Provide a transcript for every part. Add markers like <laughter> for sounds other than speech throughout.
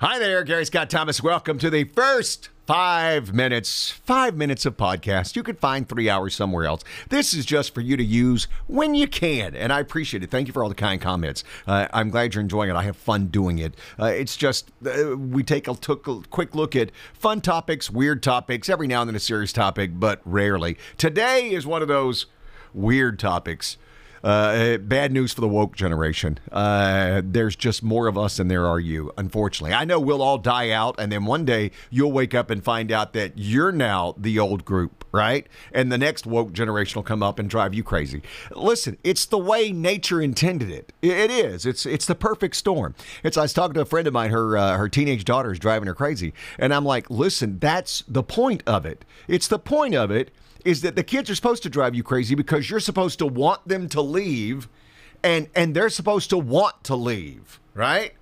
Hi there, Gary Scott Thomas. Welcome to the first five minutes, five minutes of podcast. You could find three hours somewhere else. This is just for you to use when you can, and I appreciate it. Thank you for all the kind comments. Uh, I'm glad you're enjoying it. I have fun doing it. Uh, it's just uh, we take a, took a quick look at fun topics, weird topics, every now and then a serious topic, but rarely. Today is one of those weird topics. Uh, bad news for the woke generation. Uh, there's just more of us than there are you, unfortunately. I know we'll all die out, and then one day you'll wake up and find out that you're now the old group, right? And the next woke generation will come up and drive you crazy. Listen, it's the way nature intended it. It is. It's it's the perfect storm. It's. I was talking to a friend of mine. Her uh, her teenage daughter is driving her crazy, and I'm like, listen, that's the point of it. It's the point of it is that the kids are supposed to drive you crazy because you're supposed to want them to leave and and they're supposed to want to leave, right?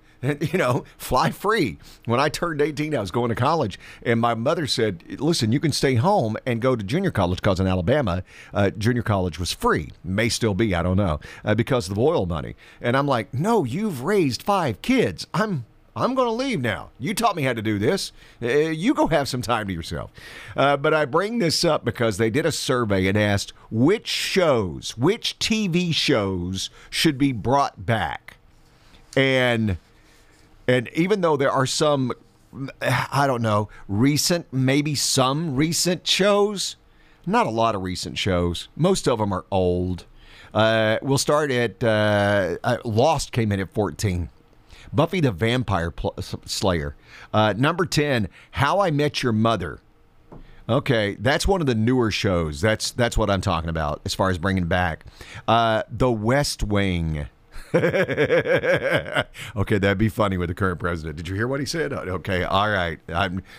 You know, fly free. When I turned 18, I was going to college, and my mother said, Listen, you can stay home and go to junior college because in Alabama, uh, junior college was free. May still be, I don't know, uh, because of the oil money. And I'm like, No, you've raised five kids. I'm I'm going to leave now. You taught me how to do this. Uh, you go have some time to yourself. Uh, but I bring this up because they did a survey and asked which shows, which TV shows should be brought back. And and even though there are some I don't know, recent, maybe some recent shows, not a lot of recent shows. Most of them are old. Uh, we'll start at uh, uh Lost came in at 14. Buffy the Vampire Slayer. Uh, number 10, How I Met Your Mother. Okay, that's one of the newer shows. That's that's what I'm talking about as far as bringing back. Uh, the West Wing. <laughs> okay, that'd be funny with the current president. Did you hear what he said? Okay, all right.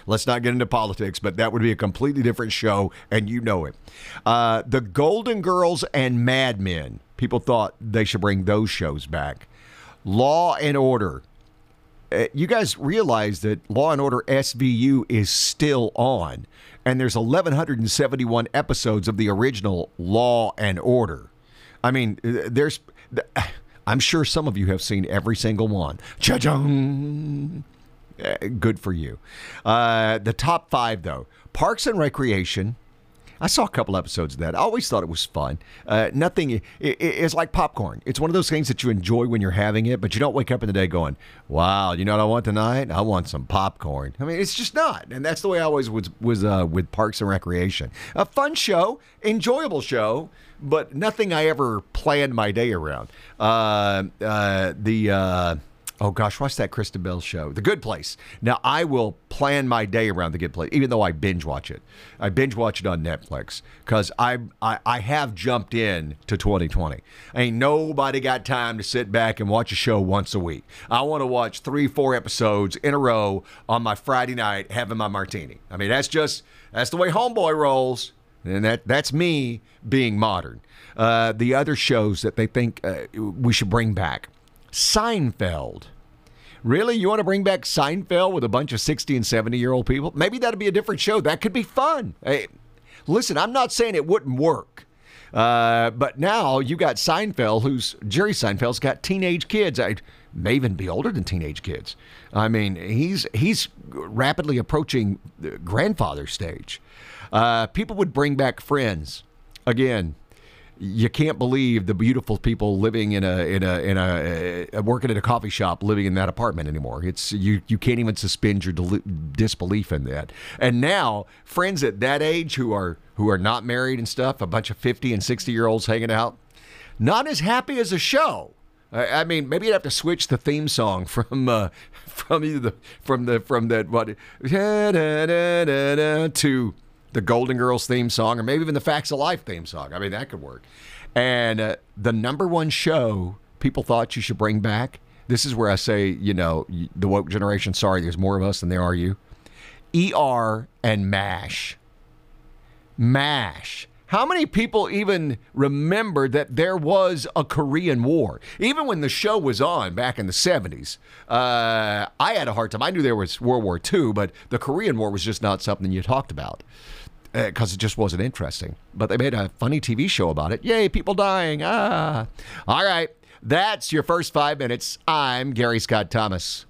Let's not get into politics, but that would be a completely different show, and you know it. Uh, the Golden Girls and Mad Men. People thought they should bring those shows back. Law and Order. Uh, you guys realize that Law and Order SVU is still on, and there's 1,171 episodes of the original Law and Order. I mean, uh, there's. <sighs> I'm sure some of you have seen every single one. Cha-chung! Uh, good for you. Uh, the top five, though Parks and Recreation, I saw a couple episodes of that. I always thought it was fun. Uh, nothing. It, it, it's like popcorn. It's one of those things that you enjoy when you're having it, but you don't wake up in the day going, "Wow, you know what I want tonight? I want some popcorn." I mean, it's just not, and that's the way I always was was uh, with Parks and Recreation. A fun show, enjoyable show, but nothing I ever planned my day around. Uh, uh the uh, Oh gosh, watch that Kristen Bell show? The Good Place. Now I will plan my day around The Good Place, even though I binge watch it. I binge watch it on Netflix because I, I I have jumped in to 2020. Ain't nobody got time to sit back and watch a show once a week. I want to watch three, four episodes in a row on my Friday night, having my martini. I mean, that's just that's the way Homeboy rolls, and that that's me being modern. Uh, the other shows that they think uh, we should bring back. Seinfeld. Really? You want to bring back Seinfeld with a bunch of 60 and 70 year old people? Maybe that'd be a different show. That could be fun. Hey, listen, I'm not saying it wouldn't work. Uh, but now you got Seinfeld, who's Jerry Seinfeld's got teenage kids. I may even be older than teenage kids. I mean, he's he's rapidly approaching the grandfather stage. Uh, people would bring back Friends again you can't believe the beautiful people living in a in a in a uh, working at a coffee shop living in that apartment anymore. It's you you can't even suspend your del- disbelief in that. And now friends at that age who are who are not married and stuff, a bunch of 50 and 60 year olds hanging out, not as happy as a show. I, I mean, maybe you'd have to switch the theme song <laughs> from uh, from the from the from that what to the Golden Girls theme song, or maybe even the Facts of Life theme song. I mean, that could work. And uh, the number one show people thought you should bring back. This is where I say, you know, the woke generation. Sorry, there's more of us than there are you. ER and MASH. MASH. How many people even remember that there was a Korean War? Even when the show was on back in the 70s, uh, I had a hard time. I knew there was World War II, but the Korean War was just not something you talked about because uh, it just wasn't interesting. But they made a funny TV show about it. Yay, people dying. Ah. All right. That's your first five minutes. I'm Gary Scott Thomas.